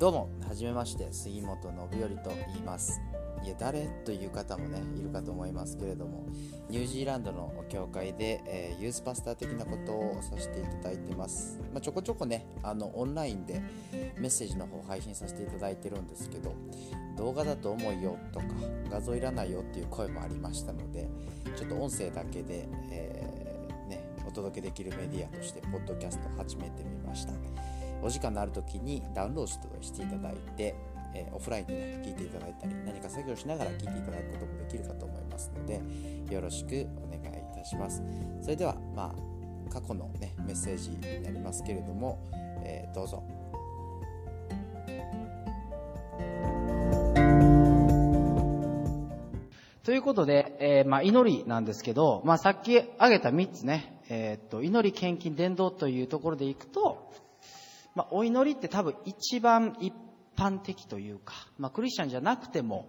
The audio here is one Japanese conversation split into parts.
どうもはじめまして杉本信頼と言います。いや誰という方もねいるかと思いますけれどもニュージーランドの教会で、えー、ユースパスター的なことをさせていただいてます、まあ、ちょこちょこねあのオンラインでメッセージの方配信させていただいてるんですけど動画だと重いよとか画像いらないよっていう声もありましたのでちょっと音声だけで、えー、ね、お届けできるメディアとしてポッドキャスト始めてみました。お時間のある時にダウンロードしていただいてえー、オフラインでね、聞いていただいたり、何か作業しながら聞いていただくこともできるかと思いますので、よろしくお願いいたします。それでは、まあ、過去のね、メッセージになりますけれども、えー、どうぞ。ということで、えー、まあ、祈りなんですけど、まあ、さっき挙げた3つね、えー、っと、祈り、献金、伝道というところでいくと、まあ、お祈りって多分一番一般的というか、まあ、クリスチャンじゃなくても、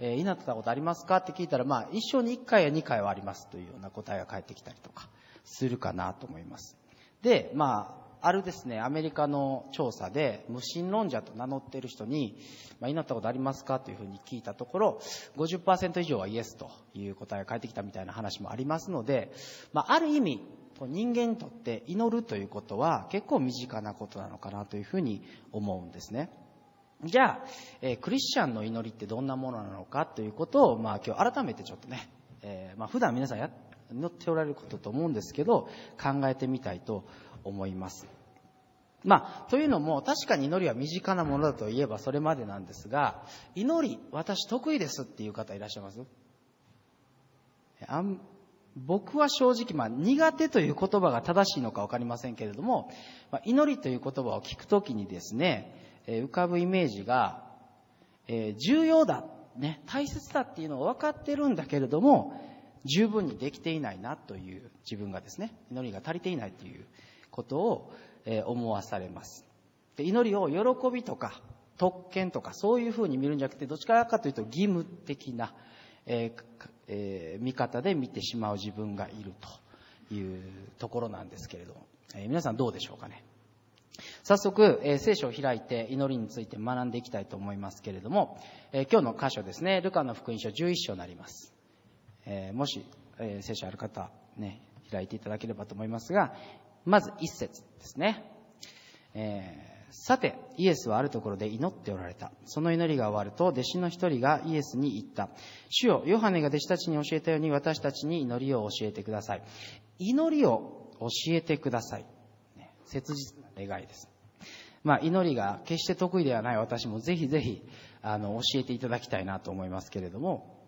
えー、祈ってたことありますかって聞いたら、まあ、一生に1回や2回はありますというような答えが返ってきたりとかするかなと思います。で、まあ、あるですね、アメリカの調査で、無神論者と名乗っている人に、まあ、祈ったことありますかというふうに聞いたところ、50%以上はイエスという答えが返ってきたみたいな話もありますので、まあ、ある意味、人間にとって祈るということは結構身近なことなのかなというふうに思うんですね。じゃあ、えー、クリスチャンの祈りってどんなものなのかということを、まあ今日改めてちょっとね、えー、まあ普段皆さんや祈っておられることと思うんですけど、考えてみたいと思います。まあ、というのも、確かに祈りは身近なものだといえばそれまでなんですが、祈り、私得意ですっていう方いらっしゃいます？あん僕は正直、まあ、苦手という言葉が正しいのか分かりませんけれども、まあ、祈りという言葉を聞くときにですね、え浮かぶイメージが、え重要だ、ね、大切だっていうのを分かってるんだけれども、十分にできていないなという自分がですね、祈りが足りていないということを、え思わされます。で祈りを喜びとか特権とかそういうふうに見るんじゃなくて、どっちからかというと義務的な、えーえー、見方で見てしまう自分がいるというところなんですけれども、えー、皆さんどうでしょうかね。早速、えー、聖書を開いて祈りについて学んでいきたいと思いますけれども、えー、今日の箇所ですね、ルカの福音書11章になります。えー、もし、え聖書ある方、ね、開いていただければと思いますが、まず一節ですね。えさて、イエスはあるところで祈っておられた。その祈りが終わると、弟子の一人がイエスに言った。主よ、ヨハネが弟子たちに教えたように私たちに祈りを教えてください。祈りを教えてください。切実な願いです。まあ、祈りが決して得意ではない私もぜひぜひ、あの、教えていただきたいなと思いますけれども、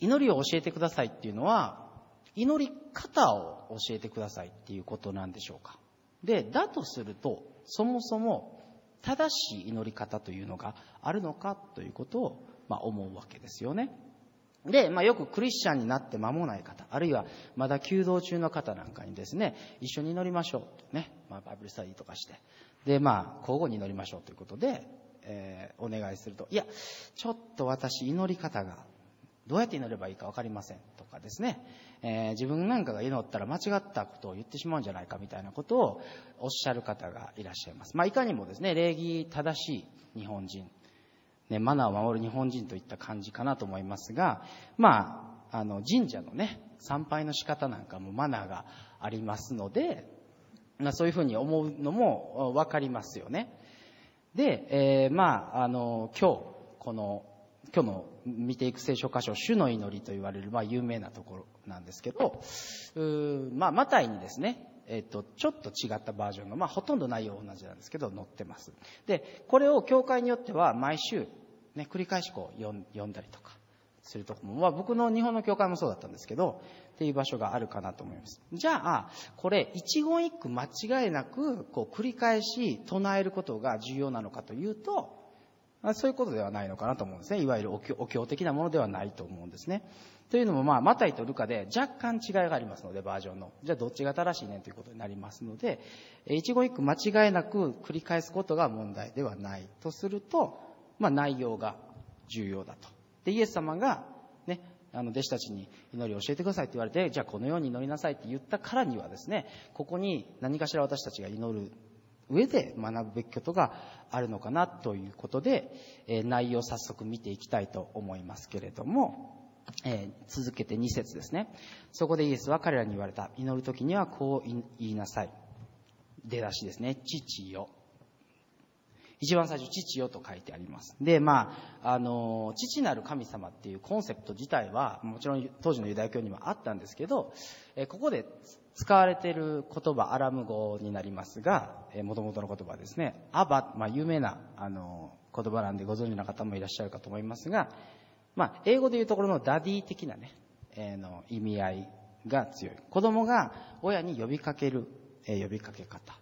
祈りを教えてくださいっていうのは、祈り方を教えてくださいっていうことなんでしょうか。で、だとすると、そもそも正しい祈り方というのがあるのかということを、まあ、思うわけですよね。で、まあ、よくクリスチャンになって間もない方、あるいはまだ弓道中の方なんかにですね、一緒に祈りましょうとね、まあ、バイブルスタディとかして、で、まあ、交互に祈りましょうということで、えー、お願いすると、いや、ちょっと私祈り方がどうやって祈ればいいか分かりませんとかですね、えー、自分なんかが祈ったら間違ったことを言ってしまうんじゃないかみたいなことをおっしゃる方がいらっしゃいます。まあ、いかにもですね、礼儀正しい日本人、ね、マナーを守る日本人といった感じかなと思いますが、まあ、あの、神社のね、参拝の仕方なんかもマナーがありますので、まあ、そういうふうに思うのもわかりますよね。で、えー、まあ、あの、今日、この、今日の見ていく聖書箇所、主の祈りと言われる、まあ、有名なところなんですけど、うまあ、マタイにですね、えっ、と、ちょっと違ったバージョンが、まあ、ほとんど内容同じなんですけど、載ってます。で、これを教会によっては毎週、ね、繰り返しこう読んだりとかするとこも、まあ、僕の日本の教会もそうだったんですけど、っていう場所があるかなと思います。じゃあ、これ、一言一句間違いなく、こう、繰り返し唱えることが重要なのかというと、そういうことではないのかなと思うんですね。いわゆるお経的なものではないと思うんですね。というのも、まあ、マタイとルカで若干違いがありますので、バージョンの。じゃあ、どっちが正しいねということになりますので、一語一句間違いなく繰り返すことが問題ではないとすると、まあ、内容が重要だと。で、イエス様が、ね、あの、弟子たちに祈りを教えてくださいって言われて、じゃあこのように祈りなさいって言ったからにはですね、ここに何かしら私たちが祈る上で学ぶべきことがあるのかなということで、え、内容を早速見ていきたいと思いますけれども、えー、続けて2節ですね。そこでイエスは彼らに言われた。祈る時にはこう言いなさい。出だしですね。父よ。一番最初、父よと書いてあります。で、まあ、あの、父なる神様っていうコンセプト自体は、もちろん当時のユダヤ教にはあったんですけど、えここで使われている言葉、アラム語になりますが、えー、元々の言葉ですね。アバ、まあ、有名な、あの、言葉なんでご存知の方もいらっしゃるかと思いますが、まあ、英語でいうところの daddy 的なね、えー、の意味合いが強い。子供が親に呼びかける、えー、呼びかけ方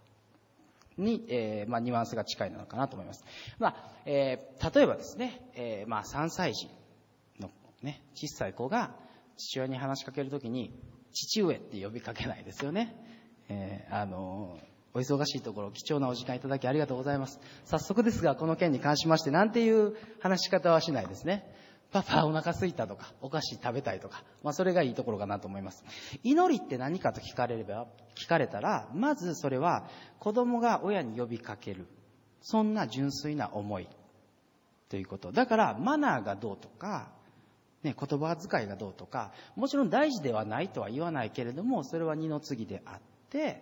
に、えー、まあ、ニュアンスが近いのかなと思います。まあ、えー、例えばですね、えー、まあ、3歳児のね、小さい子が父親に話しかけるときに、父上って呼びかけないですよね。え、あのお忙しいところ、貴重なお時間いただきありがとうございます。早速ですが、この件に関しまして、なんていう話し方はしないですね。パパお腹すいたとか、お菓子食べたいとか、まあそれがいいところかなと思います。祈りって何かと聞かれれば、聞かれたら、まずそれは子供が親に呼びかける。そんな純粋な思いということ。だからマナーがどうとか、ね、言葉遣いがどうとか、もちろん大事ではないとは言わないけれども、それは二の次であって、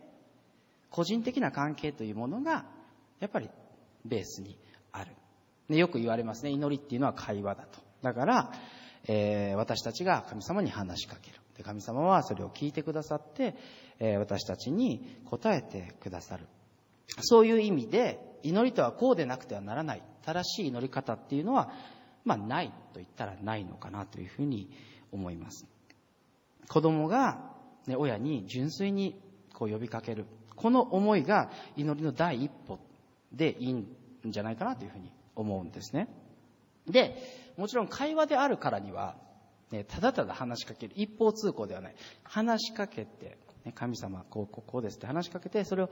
個人的な関係というものが、やっぱりベースにある。ね、よく言われますね、祈りっていうのは会話だと。だから、えー、私たちが神様に話しかける。で神様はそれを聞いてくださって、えー、私たちに答えてくださる。そういう意味で、祈りとはこうでなくてはならない。正しい祈り方っていうのは、まあ、ないと言ったらないのかなというふうに思います。子供が、ね、親に純粋にこう呼びかける。この思いが祈りの第一歩でいいんじゃないかなというふうに思うんですね。で、もちろん会話であるからには、ね、ただただ話しかける。一方通行ではない。話しかけて、ね、神様、こう、こう、こうですって話しかけて、それを、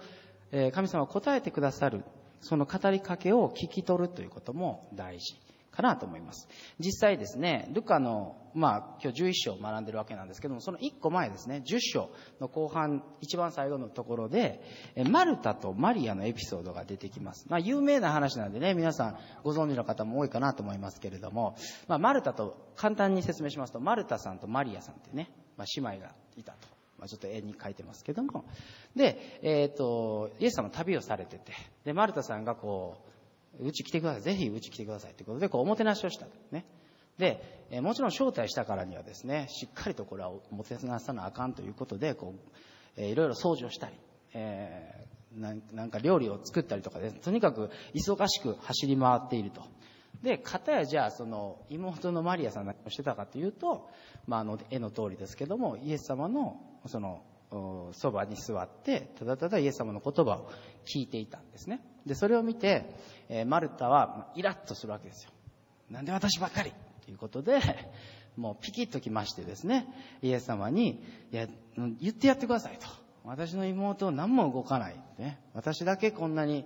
え、神様は答えてくださる。その語りかけを聞き取るということも大事。かなと思います。実際ですね、ルカの、まあ、今日11章を学んでるわけなんですけども、その1個前ですね、10章の後半、一番最後のところで、マルタとマリアのエピソードが出てきます。まあ、有名な話なんでね、皆さんご存知の方も多いかなと思いますけれども、まあ、マルタと、簡単に説明しますと、マルタさんとマリアさんってね、まあ、姉妹がいたと。まあ、ちょっと絵に書いてますけども。で、えっ、ー、と、イエス様旅をされてて、で、マルタさんがこう、うち来てください。ぜひうち来てください。ということで、こう、おもてなしをした。ね。で、えもちろん招待したからにはですね、しっかりとこれはおもてなさなあかんということで、こう、えー、いろいろ掃除をしたり、えー、なんか料理を作ったりとかで、とにかく忙しく走り回っていると。で、片やじゃあ、その、妹のマリアさん何をしてたかというと、まあ、あの、絵の通りですけども、イエス様の、その、そばに座って、ただただイエス様の言葉を聞いていたんですね。で、それを見て、えー、マルタはイラッとするわけですよ。なんで私ばっかり？ということで、もうピキッときましてですね、イエス様に、いや、言ってやってくださいと。私の妹何も動かない。ね、私だけこんなに、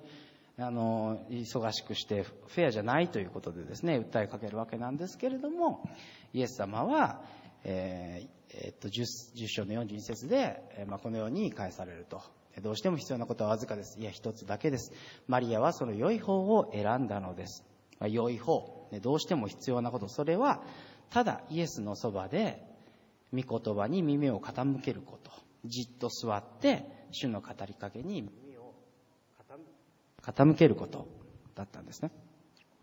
あの、忙しくしてフェアじゃないということでですね、訴えかけるわけなんですけれども、イエス様は、えーえっと 10, 章の42節で、えまあ、このように返されると。どうしても必要なことはわずかです。いや、一つだけです。マリアはその良い方を選んだのです。ま、良い方、どうしても必要なこと、それは、ただイエスのそばで、御言葉に耳を傾けること。じっと座って、主の語りかけに耳を傾けることだったんですね。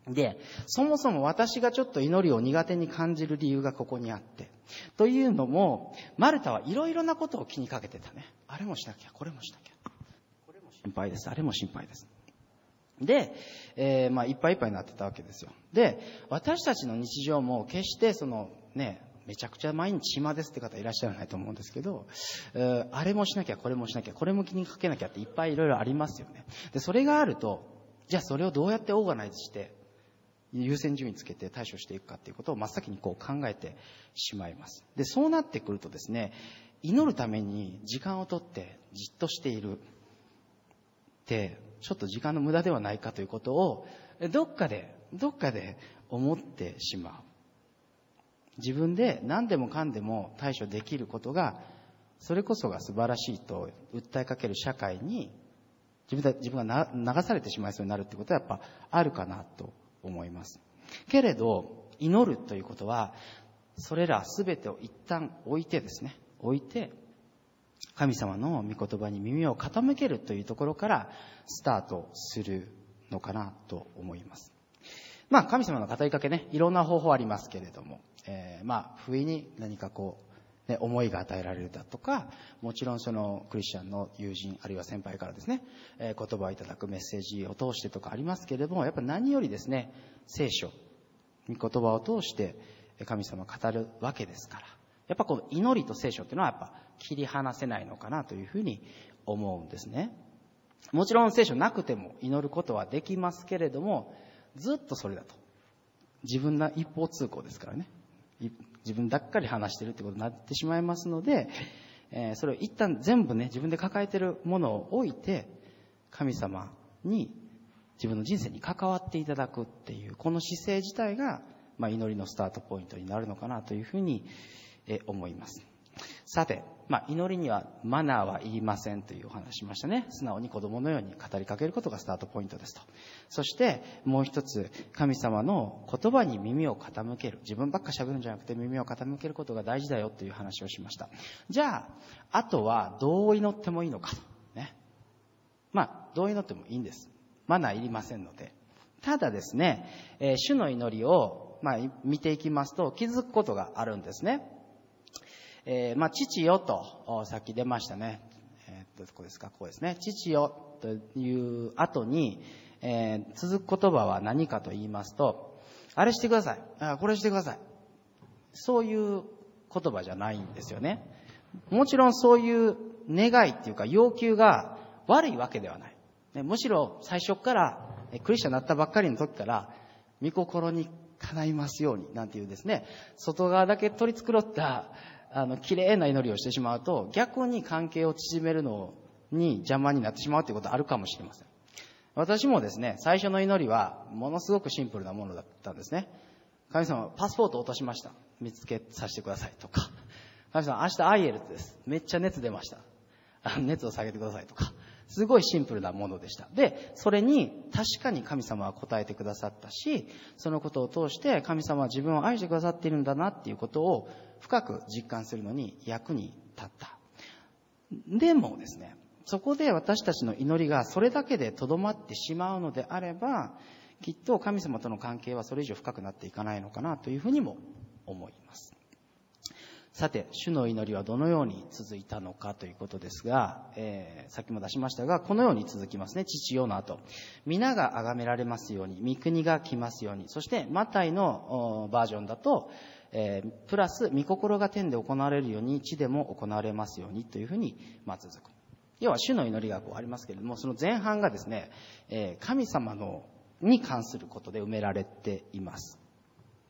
で、そもそも私がちょっと祈りを苦手に感じる理由がここにあって。というのも、マルタはいろいろなことを気にかけてたね。あれもしなきゃ、これもしなきゃ。これも心配です、あれも心配です。で、えー、まあ、いっぱいいっぱいになってたわけですよ。で、私たちの日常も決してその、ね、めちゃくちゃ毎日暇ですって方いらっしゃらないと思うんですけど、えー、あれもしなきゃ、これもしなきゃ、これも気にかけなきゃっていっぱいいろいろありますよね。で、それがあると、じゃあそれをどうやってオーガナイズして、優先順位つけて対処していくかっていうことを真っ先にこう考えてしまいます。で、そうなってくるとですね、祈るために時間をとってじっとしているって、ちょっと時間の無駄ではないかということを、どっかで、どっかで思ってしまう。自分で何でもかんでも対処できることが、それこそが素晴らしいと訴えかける社会に自分自分が流されてしまいそうになるってことはやっぱあるかなと思います。けれど、祈るということは、それら全てを一旦置いてですね、置いて、神様の御言葉に耳を傾けるというところからスタートするのかなと思います。まあ、神様の語りかけね、いろんな方法ありますけれども、えー、まあ、不意に何かこう、ね、思いが与えられるだとか、もちろんそのクリスチャンの友人、あるいは先輩からですね、え、言葉をいただくメッセージを通してとかありますけれども、やっぱ何よりですね、聖書、御言葉を通して神様を語るわけですから、やっぱこの祈りと聖書っていうのはやっぱ切り離せないのかなというふうに思うんですね。もちろん聖書なくても祈ることはできますけれども、ずっとそれだと。自分が一方通行ですからね。自分ばっかり話してるってことになってしまいますので、えー、それを一旦全部ね、自分で抱えてるものを置いて、神様に自分の人生に関わっていただくっていう、この姿勢自体が、まあ、祈りのスタートポイントになるのかなというふうに思います。さて、まあ、祈りにはマナーは言いませんというお話しましたね。素直に子供のように語りかけることがスタートポイントですと。そして、もう一つ、神様の言葉に耳を傾ける。自分ばっか喋るんじゃなくて耳を傾けることが大事だよという話をしました。じゃあ、あとはどう祈ってもいいのかと。ね。まあ、どう祈ってもいいんです。マナーいりませんので。ただですね、えー、主の祈りを、まあ、見ていきますと気づくことがあるんですね。えー、まあ、父よと、さっき出ましたね。えー、っと、どこですか？ここですね。父よという後に、えー、続く言葉は何かと言いますと、あれしてください。あこれしてください。そういう言葉じゃないんですよね。もちろんそういう願いっていうか要求が悪いわけではない。むしろ最初からクリスチャンになったばっかりの時から、御心に叶いますようになんていうですね、外側だけ取り繕ったあの、綺麗な祈りをしてしまうと、逆に関係を縮めるのに邪魔になってしまうということはあるかもしれません。私もですね、最初の祈りは、ものすごくシンプルなものだったんですね。神様、パスポート落としました。見つけさせてくださいとか。神様、明日アイエルツです。めっちゃ熱出ました。熱を下げてくださいとか。すごいシンプルなものでした。で、それに確かに神様は答えてくださったし、そのことを通して神様は自分を愛してくださっているんだなっていうことを深く実感するのに役に立った。でもですね、そこで私たちの祈りがそれだけでとどまってしまうのであれば、きっと神様との関係はそれ以上深くなっていかないのかなというふうにも思います。さて、主の祈りはどのように続いたのかということですが、えー、さっきも出しましたが、このように続きますね。父よの後。皆が崇められますように、御国が来ますように。そして、マタイのバージョンだと、えー、プラス、御心が天で行われるように、地でも行われますようにというふうに、まあ、続く。要は、主の祈りがこうありますけれども、その前半がですね、えー、神様の、に関することで埋められています。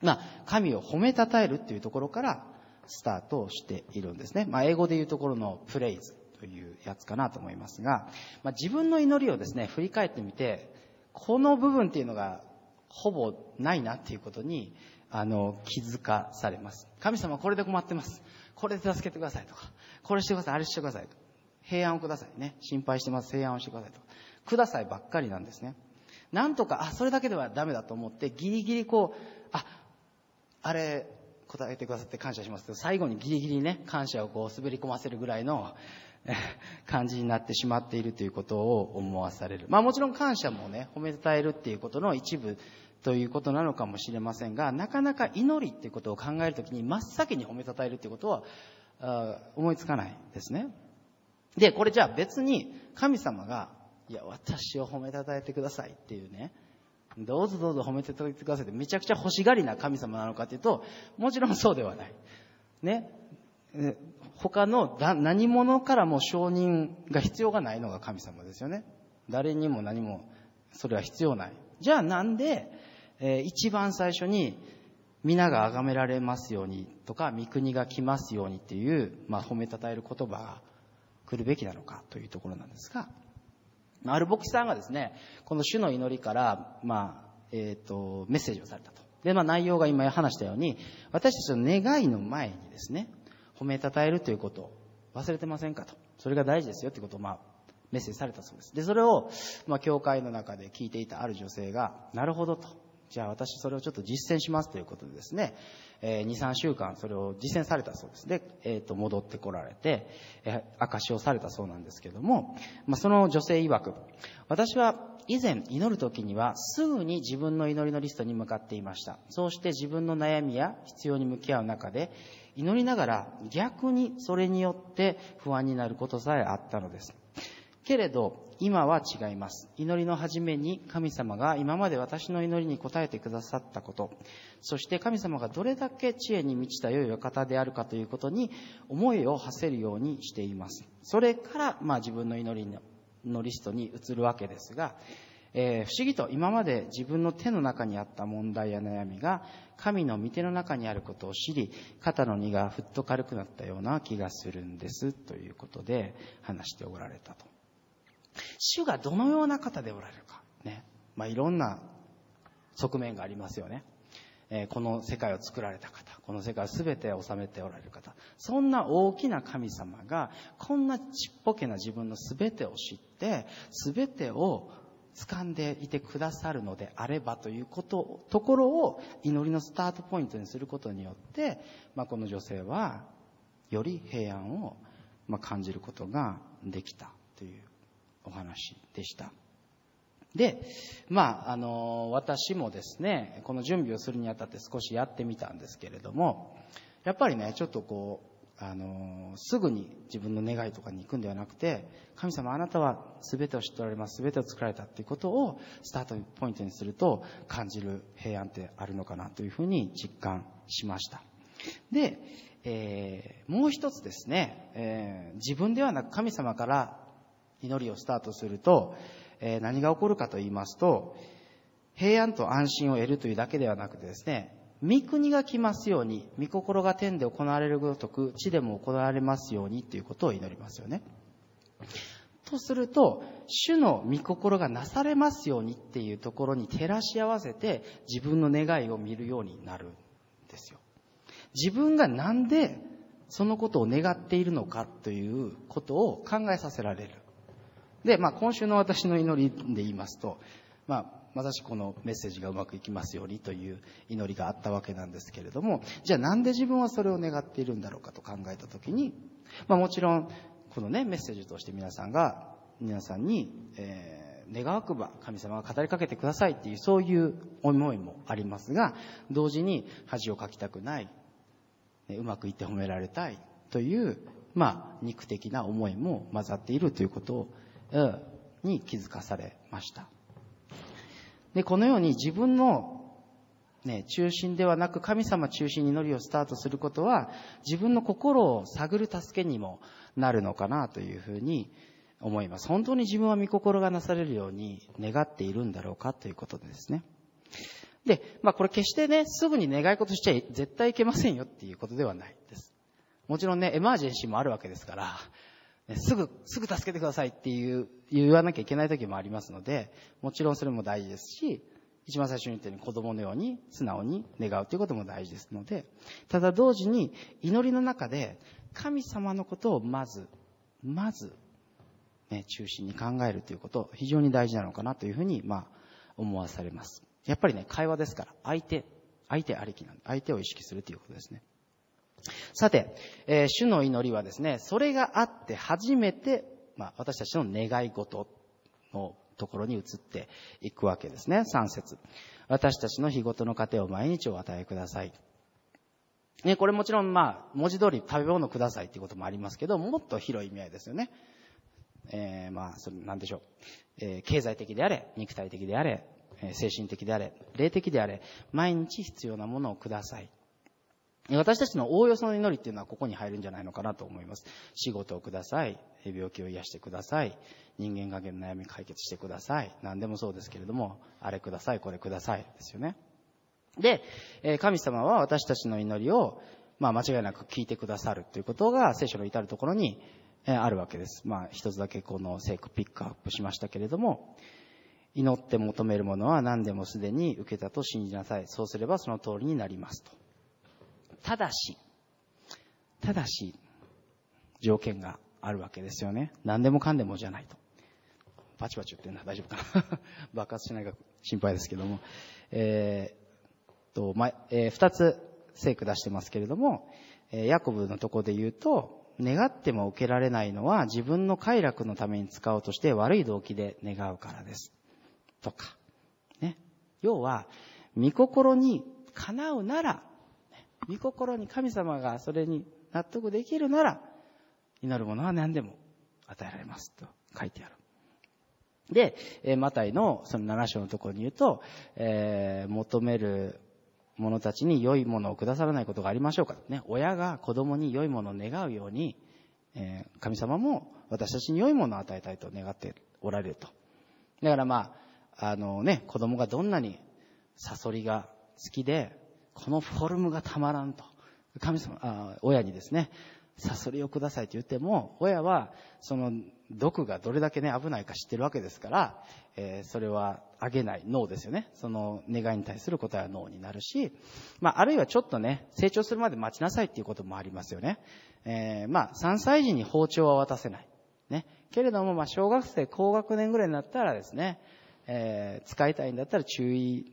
まあ、神を褒めたたえるっていうところからスタートしているんですね。まあ、英語で言うところのプレイズというやつかなと思いますが、まあ、自分の祈りをですね、振り返ってみて、この部分っていうのがほぼないなっていうことに、あの、気づかされます。神様これで困ってます。これで助けてくださいとか、これしてください、あれしてくださいと。平安をくださいね。心配してます、平安をしてくださいとか。くださいばっかりなんですね。なんとか、あ、それだけではダメだと思って、ギリギリこう、あ、あれ、答えてくださって感謝しますけど、最後にギリギリね、感謝をこう滑り込ませるぐらいの感じになってしまっているということを思わされる。まあもちろん感謝もね、褒めたえるっていうことの一部ということなのかもしれませんが、なかなか祈りっていうことを考えるときに真っ先に褒めたたえるっていうことはあ思いつかないですね。で、これじゃあ別に神様が、いや、私を褒めたたえてくださいっていうね、どうぞどうぞ褒めてくださいってめちゃくちゃ欲しがりな神様なのかっていうと、もちろんそうではない。ね。他の何者からも承認が必要がないのが神様ですよね。誰にも何もそれは必要ない。じゃあなんで、えー、一番最初に皆が崇められますようにとか、御国が来ますようにっていう、まあ、褒めたたえる言葉が来るべきなのかというところなんですが、ある牧師さんがですね、この主の祈りから、まあ、えっ、ー、と、メッセージをされたと。で、まあ内容が今話したように、私たちの願いの前にですね、褒めたたえるということを忘れてませんかと。それが大事ですよということを、まあ、メッセージされたそうです。で、それを、まあ、教会の中で聞いていたある女性が、なるほどと。じゃあ私それをちょっと実践しますということでですね、えー、2、3週間それを実践されたそうです。で、えっ、ー、と、戻ってこられて、えー、証をされたそうなんですけども、まあ、その女性曰く、私は以前祈る時にはすぐに自分の祈りのリストに向かっていました。そうして自分の悩みや必要に向き合う中で、祈りながら逆にそれによって不安になることさえあったのです。けれど、今は違います。祈りの初めに神様が今まで私の祈りに応えてくださったこと、そして神様がどれだけ知恵に満ちた良いお方であるかということに思いを馳せるようにしています。それから、まあ自分の祈りのリストに移るわけですが、えー、不思議と今まで自分の手の中にあった問題や悩みが神の御手の中にあることを知り肩の荷がふっと軽くなったような気がするんですということで話しておられたと主がどのような方でおられるか。ね。まあ、いろんな側面がありますよね。えー、この世界を作られた方、この世界を全て治めておられる方、そんな大きな神様が、こんなちっぽけな自分の全てを知って、全てを掴んでいてくださるのであればということ、ところを祈りのスタートポイントにすることによって、まあ、この女性は、より平安を、ま、感じることができたというお話でした。で、まあ、あの、私もですね、この準備をするにあたって少しやってみたんですけれども、やっぱりね、ちょっとこう、あの、すぐに自分の願いとかに行くんではなくて、神様あなたは全てを知っておられます、全てを作られたっていうことをスタートポイントにすると感じる平安ってあるのかなというふうに実感しました。で、えー、もう一つですね、えー、自分ではなく神様から祈りをスタートすると、えー、何が起こるかと言いますと、平安と安心を得るというだけではなくてですね、御国が来ますように、御心が天で行われるごとく、地でも行われますようにということを祈りますよね。とすると、主の御心がなされますようにっていうところに照らし合わせて自分の願いを見るようになるんですよ。自分がなんでそのことを願っているのかということを考えさせられる。で、まあ、今週の私の祈りで言いますと、まあ、まさしくこのメッセージがうまくいきますようにという祈りがあったわけなんですけれども、じゃあなんで自分はそれを願っているんだろうかと考えたときに、まあ、もちろん、このね、メッセージとして皆さんが、皆さんに、えー、願わくば神様が語りかけてくださいっていう、そういう思いもありますが、同時に恥をかきたくない、うまくいって褒められたいという、まあ、肉的な思いも混ざっているということをに気づかされました。で、このように自分のね、中心ではなく神様中心に祈りをスタートすることは自分の心を探る助けにもなるのかなというふうに思います。本当に自分は御心がなされるように願っているんだろうかということですね。で、まあこれ決してね、すぐに願い事しちゃ絶対いけませんよっていうことではないです。もちろんね、エマージェンシーもあるわけですから、すぐ、すぐ助けてくださいっていう、言わなきゃいけない時もありますので、もちろんそれも大事ですし、一番最初に言ったように子供のように素直に願うということも大事ですので、ただ同時に祈りの中で神様のことをまず、まず、ね、中心に考えるということ、非常に大事なのかなというふうに、まあ、思わされます。やっぱりね、会話ですから、相手、相手ありきなんで、相手を意識するということですね。さて、えー、主の祈りはですね、それがあって初めて、まあ、私たちの願い事のところに移っていくわけですね。3節私たちの日ごとの糧を毎日お与えください。ね、これもちろん、まあ、文字通り食べ物くださいっていうこともありますけど、もっと広い意味合いですよね。えー、まあ、それ、なんでしょう。えー、経済的であれ、肉体的であれ、精神的であれ、霊的であれ、毎日必要なものをください。私たちのおおよその祈りっていうのはここに入るんじゃないのかなと思います。仕事をください。病気を癒してください。人間関係の悩み解決してください。何でもそうですけれども、あれください、これください。ですよね。で、神様は私たちの祈りを、まあ間違いなく聞いてくださるということが聖書の至るところにあるわけです。まあ一つだけこの聖句ピックアップしましたけれども、祈って求めるものは何でもすでに受けたと信じなさい。そうすればその通りになりますと。ただし、ただし、条件があるわけですよね。何でもかんでもじゃないと。パチパチ言ってんだ。大丈夫かな 爆発しないか心配ですけども。えー、と、ま、えー、二つ聖句出してますけれども、えー、ヤコブのとこで言うと、願っても受けられないのは自分の快楽のために使おうとして悪い動機で願うからです。とか。ね。要は、御心にかなうなら、御心に神様がそれに納得できるなら、祈るものは何でも与えられますと書いてある。で、えマタイのその7章のところに言うと、えー、求める者たちに良いものをくださらないことがありましょうかね。親が子供に良いものを願うように、えー、神様も私たちに良いものを与えたいと願っておられると。だからまあ、あのね、子供がどんなにサソリが好きで、このフォルムがたまらんと。神様、あ親にですね、サソリをくださいと言っても、親は、その、毒がどれだけね、危ないか知ってるわけですから、えー、それはあげない、ノーですよね。その願いに対する答えはノーになるし、まあ、あるいはちょっとね、成長するまで待ちなさいっていうこともありますよね。えー、まあ、3歳児に包丁は渡せない。ね。けれども、まあ、小学生、高学年ぐらいになったらですね、えー、使いたいんだったら注意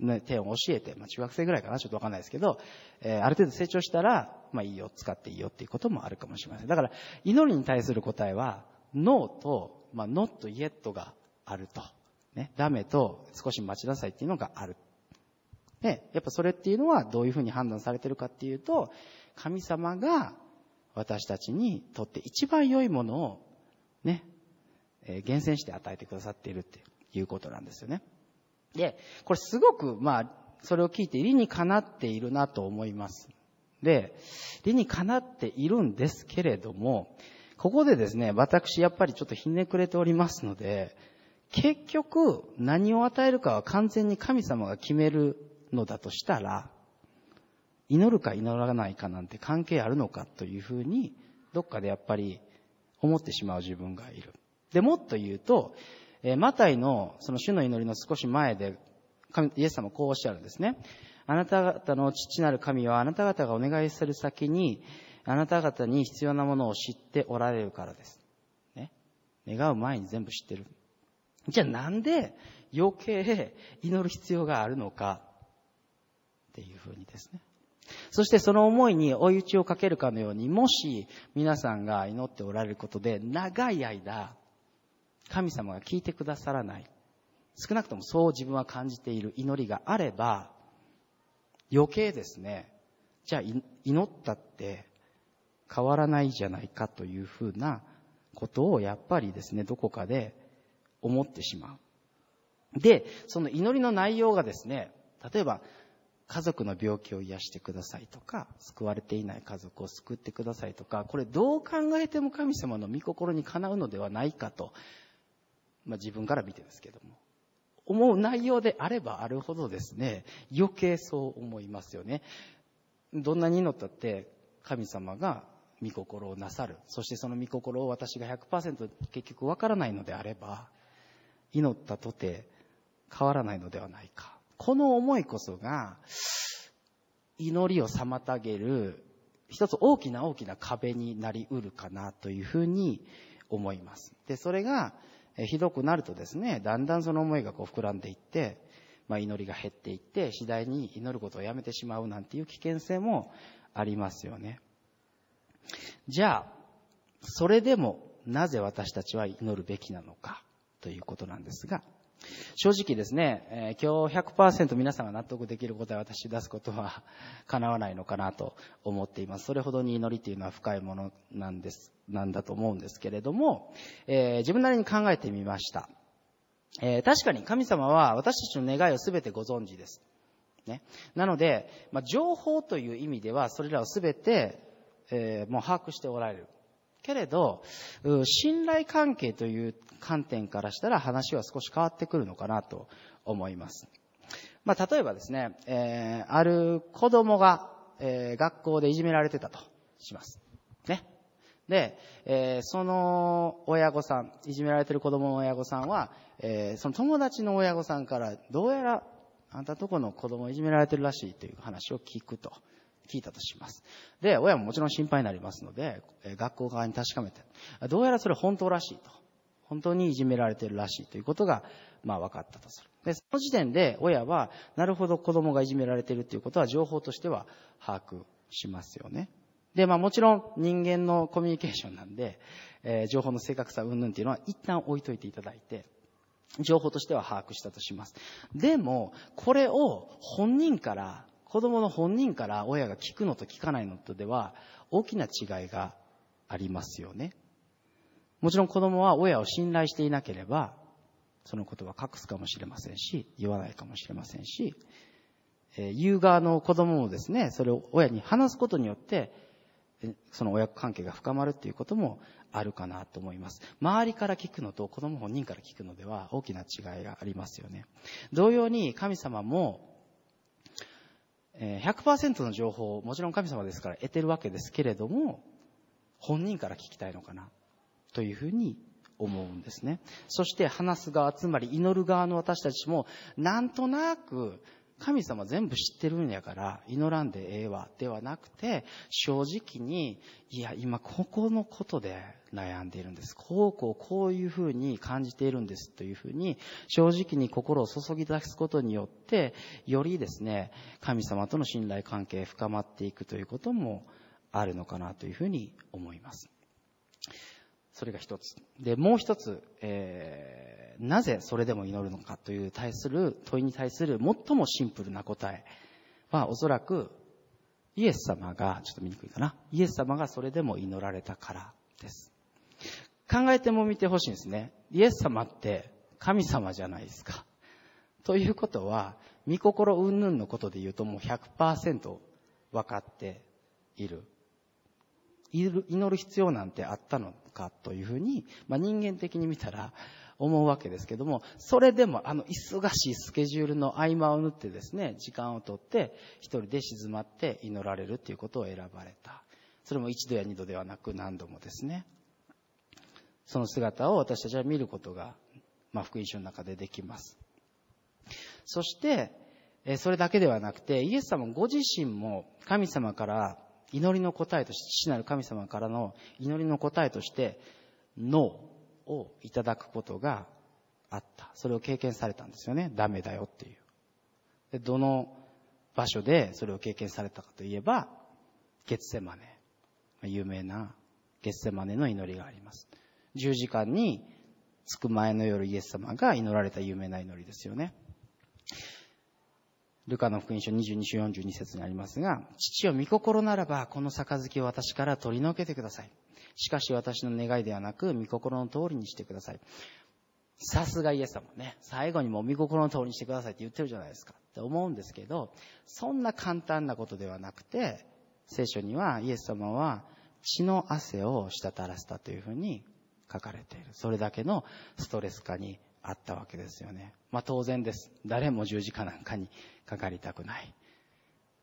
の点を教えて、まあ、中学生ぐらいかな、ちょっとわかんないですけど、えー、ある程度成長したら、まあいいよ、使っていいよっていうこともあるかもしれません。だから、祈りに対する答えは、ノーと、まあ、ノットイエットがあると。ね、ダメと少し待ちなさいっていうのがある。で、やっぱそれっていうのはどういうふうに判断されてるかっていうと、神様が私たちにとって一番良いものをね、え、厳選して与えてくださっているっていうことなんですよね。で、これすごく、まあ、それを聞いて理にかなっているなと思います。で、理にかなっているんですけれども、ここでですね、私やっぱりちょっとひねくれておりますので、結局何を与えるかは完全に神様が決めるのだとしたら、祈るか祈らないかなんて関係あるのかというふうに、どっかでやっぱり思ってしまう自分がいる。で、もっと言うと、えー、マタイのその主の祈りの少し前で、神イエス様こうおっしゃるんですね。あなた方の父なる神はあなた方がお願いする先に、あなた方に必要なものを知っておられるからです。ね。願う前に全部知ってる。じゃあなんで余計祈る必要があるのかっていうふうにですね。そしてその思いに追い打ちをかけるかのように、もし皆さんが祈っておられることで長い間神様が聞いてくださらない。少なくともそう自分は感じている祈りがあれば、余計ですね、じゃあ祈ったって変わらないじゃないかというふうなことをやっぱりですね、どこかで思ってしまう。で、その祈りの内容がですね、例えば、家族の病気を癒してくださいとか、救われていない家族を救ってくださいとか、これどう考えても神様の御心にかなうのではないかとまあ、自分から見てですけども、思う内容であればあるほどですね、余計そう思いますよね。どんなに祈ったって神様が御心をなさる。そしてその御心を私が100%結局わからないのであれば、祈ったとて変わらないのではないか。この思いこそが、祈りを妨げる一つ大きな大きな壁になりうるかなというふうに思います。で、それが、ひどくなるとですね、だんだんその思いがこう膨らんでいって、まあ、祈りが減っていって、次第に祈ることをやめてしまうなんていう危険性もありますよね。じゃあ、それでもなぜ私たちは祈るべきなのかということなんですが、正直ですね、え、今日100%皆さんが納得できる答えを私出すことは叶わないのかなと思っています。それほどに祈りというのは深いものなんです、なんだと思うんですけれども、えー、自分なりに考えてみました。えー、確かに神様は私たちの願いを全てご存知です。ね。なので、まあ、情報という意味ではそれらを全て、えー、もう把握しておられる。けれど、信頼関係という観点からしたら話は少し変わってくるのかなと思います。まあ、例えばですね、えー、ある子供が、えー、学校でいじめられてたとします。ね。で、えー、その親御さん、いじめられてる子供の親御さんは、えー、その友達の親御さんから、どうやら、あんたとこの子供いじめられてるらしいという話を聞くと。聞いたとします。で、親ももちろん心配になりますので、学校側に確かめて、どうやらそれ本当らしいと。本当にいじめられてるらしいということが、まあ分かったとする。で、その時点で親は、なるほど子供がいじめられてるということは情報としては把握しますよね。で、まあもちろん人間のコミュニケーションなんで、えー、情報の正確さ云々っていうのは一旦置いといていただいて、情報としては把握したとします。でも、これを本人から、子供の本人から親が聞くのと聞かないのとでは、大きな違いがありますよね。もちろん子供は親を信頼していなければ、そのことは隠すかもしれませんし、言わないかもしれませんし、えー、言う側の子供もですね、それを親に話すことによって、その親子関係が深まるっていうこともあるかなと思います。周りから聞くのと子供本人から聞くのでは大きな違いがありますよね。同様に神様も100%の情報をもちろん神様ですから得てるわけですけれども、本人から聞きたいのかなというふうに思うんですね。そして話す側、つまり祈る側の私たちもなんとなく神様全部知ってるんやから祈らんでええわではなくて正直にいや今ここのことで悩んでいるんです。こうこうこういうふうに感じているんですというふうに正直に心を注ぎ出すことによってよりですね神様との信頼関係深まっていくということもあるのかなというふうに思います。それが一つでもう一つ、えーなぜそれでも祈るのかという対する問いに対する最もシンプルな答えはおそらくイエス様が、ちょっと見にくいかな。イエス様がそれでも祈られたからです。考えてもみてほしいんですね。イエス様って神様じゃないですか。ということは、御心云々のことで言うともう100%分かっている。祈る必要なんてあったのかというふうに、まあ、人間的に見たら思うわけですけども、それでもあの忙しいスケジュールの合間を縫ってですね、時間をとって一人で静まって祈られるということを選ばれた。それも一度や二度ではなく何度もですね。その姿を私たちは見ることが、まあ、福音書の中でできます。そして、それだけではなくて、イエス様ご自身も神様から祈りの答えとして、父なる神様からの祈りの答えとして、ノー、をいただくことがあった。それを経験されたんですよね。ダメだよっていう。で、どの場所でそれを経験されたかといえば、ゲッセマネ。有名なゲッセマネの祈りがあります。十字架に着く前の夜イエス様が祈られた有名な祈りですよね。ルカの福音書22章42節にありますが、父を御心ならば、この杯を私から取り除けてください。しかし私の願いではなく、御心の通りにしてください。さすがイエス様ね。最後にも御心の通りにしてくださいって言ってるじゃないですか。って思うんですけど、そんな簡単なことではなくて、聖書にはイエス様は血の汗を滴らせたというふうに書かれている。それだけのストレス化にあったわけですよね。まあ当然です。誰も十字架なんかにかかりたくない。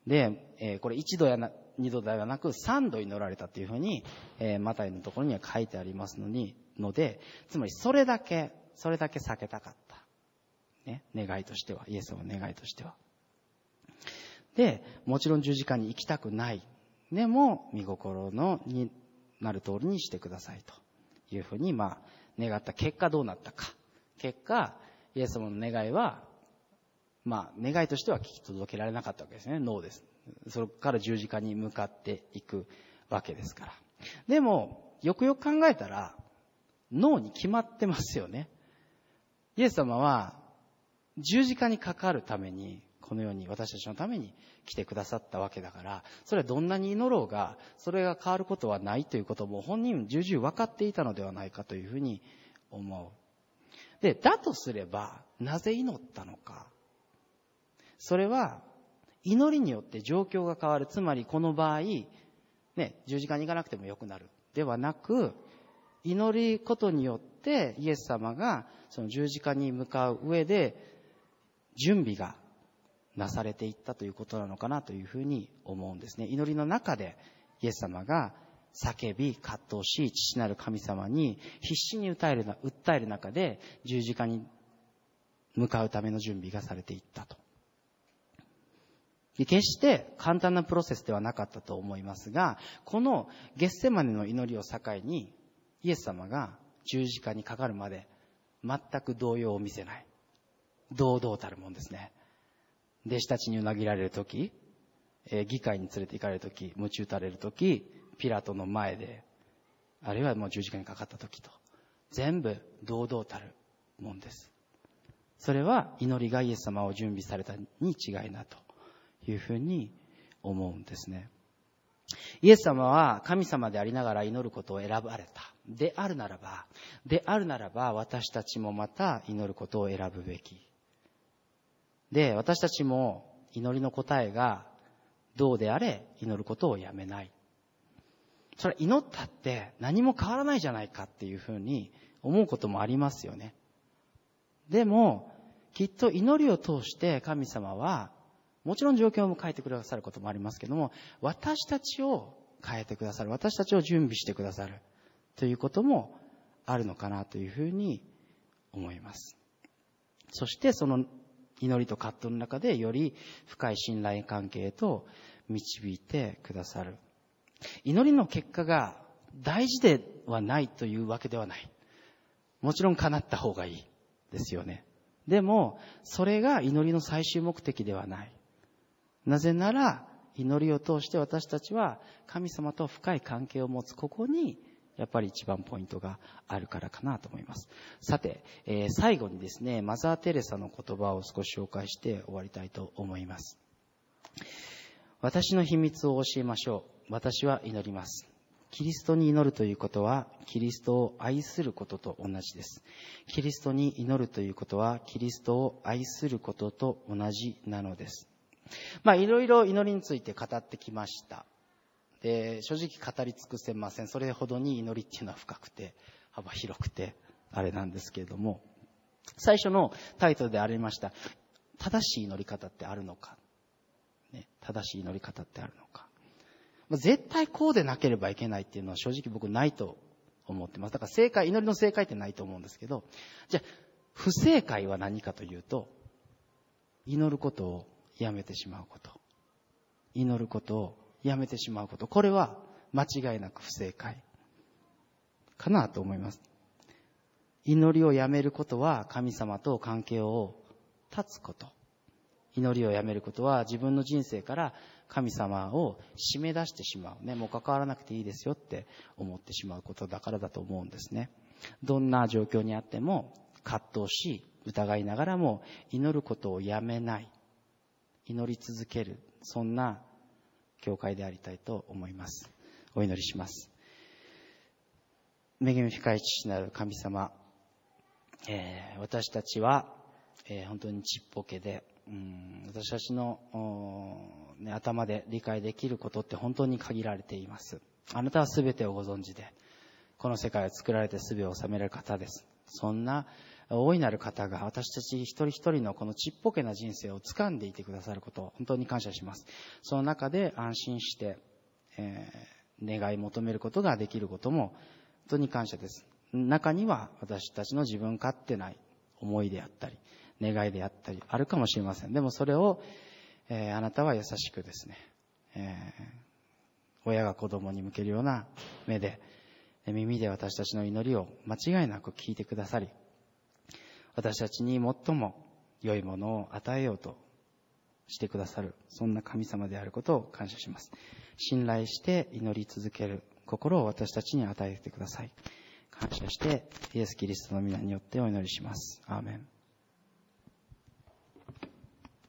で、えー、これ一度やな、二度ではなく三度祈られたというふうに、えー、マタイのところには書いてありますのに、ので、つまりそれだけ、それだけ避けたかった。ね、願いとしては、イエス様の願いとしては。で、もちろん十字架に行きたくない。でも、見心のになる通りにしてくださいというふうに、まあ、願った結果どうなったか。結果、イエス様の願いは、まあ、願いとしては聞き届けられなかったわけですね。ノーです。それから十字架に向かっていくわけですから。でも、よくよく考えたら、脳に決まってますよね。イエス様は、十字架にかかるために、このように私たちのために来てくださったわけだから、それはどんなに祈ろうが、それが変わることはないということも本人重々分かっていたのではないかというふうに思う。で、だとすれば、なぜ祈ったのか。それは、祈りによって状況が変わる。つまりこの場合、ね、十字架に行かなくてもよくなる。ではなく、祈りことによってイエス様がその十字架に向かう上で準備がなされていったということなのかなというふうに思うんですね。祈りの中でイエス様が叫び、葛藤し、父なる神様に必死に訴える訴える中で十字架に向かうための準備がされていったと。決して簡単なプロセスではなかったと思いますが、このゲッセマネの祈りを境に、イエス様が十字架にかかるまで全く動揺を見せない。堂々たるもんですね。弟子たちにうなぎられるとき、え、議会に連れて行かれるとき、鞭打たれるとき、ピラトの前で、あるいはもう十字架にかかったときと、全部堂々たるもんです。それは祈りがイエス様を準備されたに違いなというふうに思うんですね。イエス様は神様でありながら祈ることを選ばれた。であるならば、であるならば私たちもまた祈ることを選ぶべき。で、私たちも祈りの答えがどうであれ祈ることをやめない。それ祈ったって何も変わらないじゃないかっていうふうに思うこともありますよね。でも、きっと祈りを通して神様はもちろん状況も変えてくださることもありますけども、私たちを変えてくださる、私たちを準備してくださるということもあるのかなというふうに思います。そしてその祈りと葛藤の中でより深い信頼関係と導いてくださる。祈りの結果が大事ではないというわけではない。もちろん叶った方がいいですよね。でも、それが祈りの最終目的ではない。なぜなら、祈りを通して私たちは神様と深い関係を持つここに、やっぱり一番ポイントがあるからかなと思います。さて、えー、最後にですね、マザー・テレサの言葉を少し紹介して終わりたいと思います。私の秘密を教えましょう。私は祈ります。キリストに祈るということは、キリストを愛することと同じです。キリストに祈るということは、キリストを愛することと同じなのです。まあ、いろいろ祈りについて語ってきました。で、正直語り尽くせません。それほどに祈りっていうのは深くて、幅広くて、あれなんですけれども、最初のタイトルでありました、正しい祈り方ってあるのか。ね、正しい祈り方ってあるのか。まあ、絶対こうでなければいけないっていうのは正直僕ないと思ってます。だから正解、祈りの正解ってないと思うんですけど、じゃあ、不正解は何かというと、祈ることをやめてしまうこと。祈ることをやめてしまうこと。これは間違いなく不正解かなと思います。祈りをやめることは神様と関係を断つこと。祈りをやめることは自分の人生から神様を締め出してしまうね。もう関わらなくていいですよって思ってしまうことだからだと思うんですね。どんな状況にあっても葛藤し、疑いながらも祈ることをやめない。祈り続ける、そんな教会でありたいと思います。お祈りします。恵み深い父なる神様、えー、私たちは、えー、本当にちっぽけで、うん私たちの、ね、頭で理解できることって本当に限られています。あなたは全てをご存知で、この世界を作られて全てを治められる方です。そんな大いなる方が私たち一人一人のこのちっぽけな人生を掴んでいてくださることを本当に感謝します。その中で安心して、えー、願い求めることができることも本当に感謝です。中には私たちの自分勝手ない思いであったり、願いであったりあるかもしれません。でもそれを、えー、あなたは優しくですね、えー、親が子供に向けるような目で、耳で私たちの祈りを間違いなく聞いてくださり、私たちに最も良いものを与えようとしてくださる、そんな神様であることを感謝します。信頼して祈り続ける心を私たちに与えてください。感謝して、イエス・キリストの皆によってお祈りします。アーメン。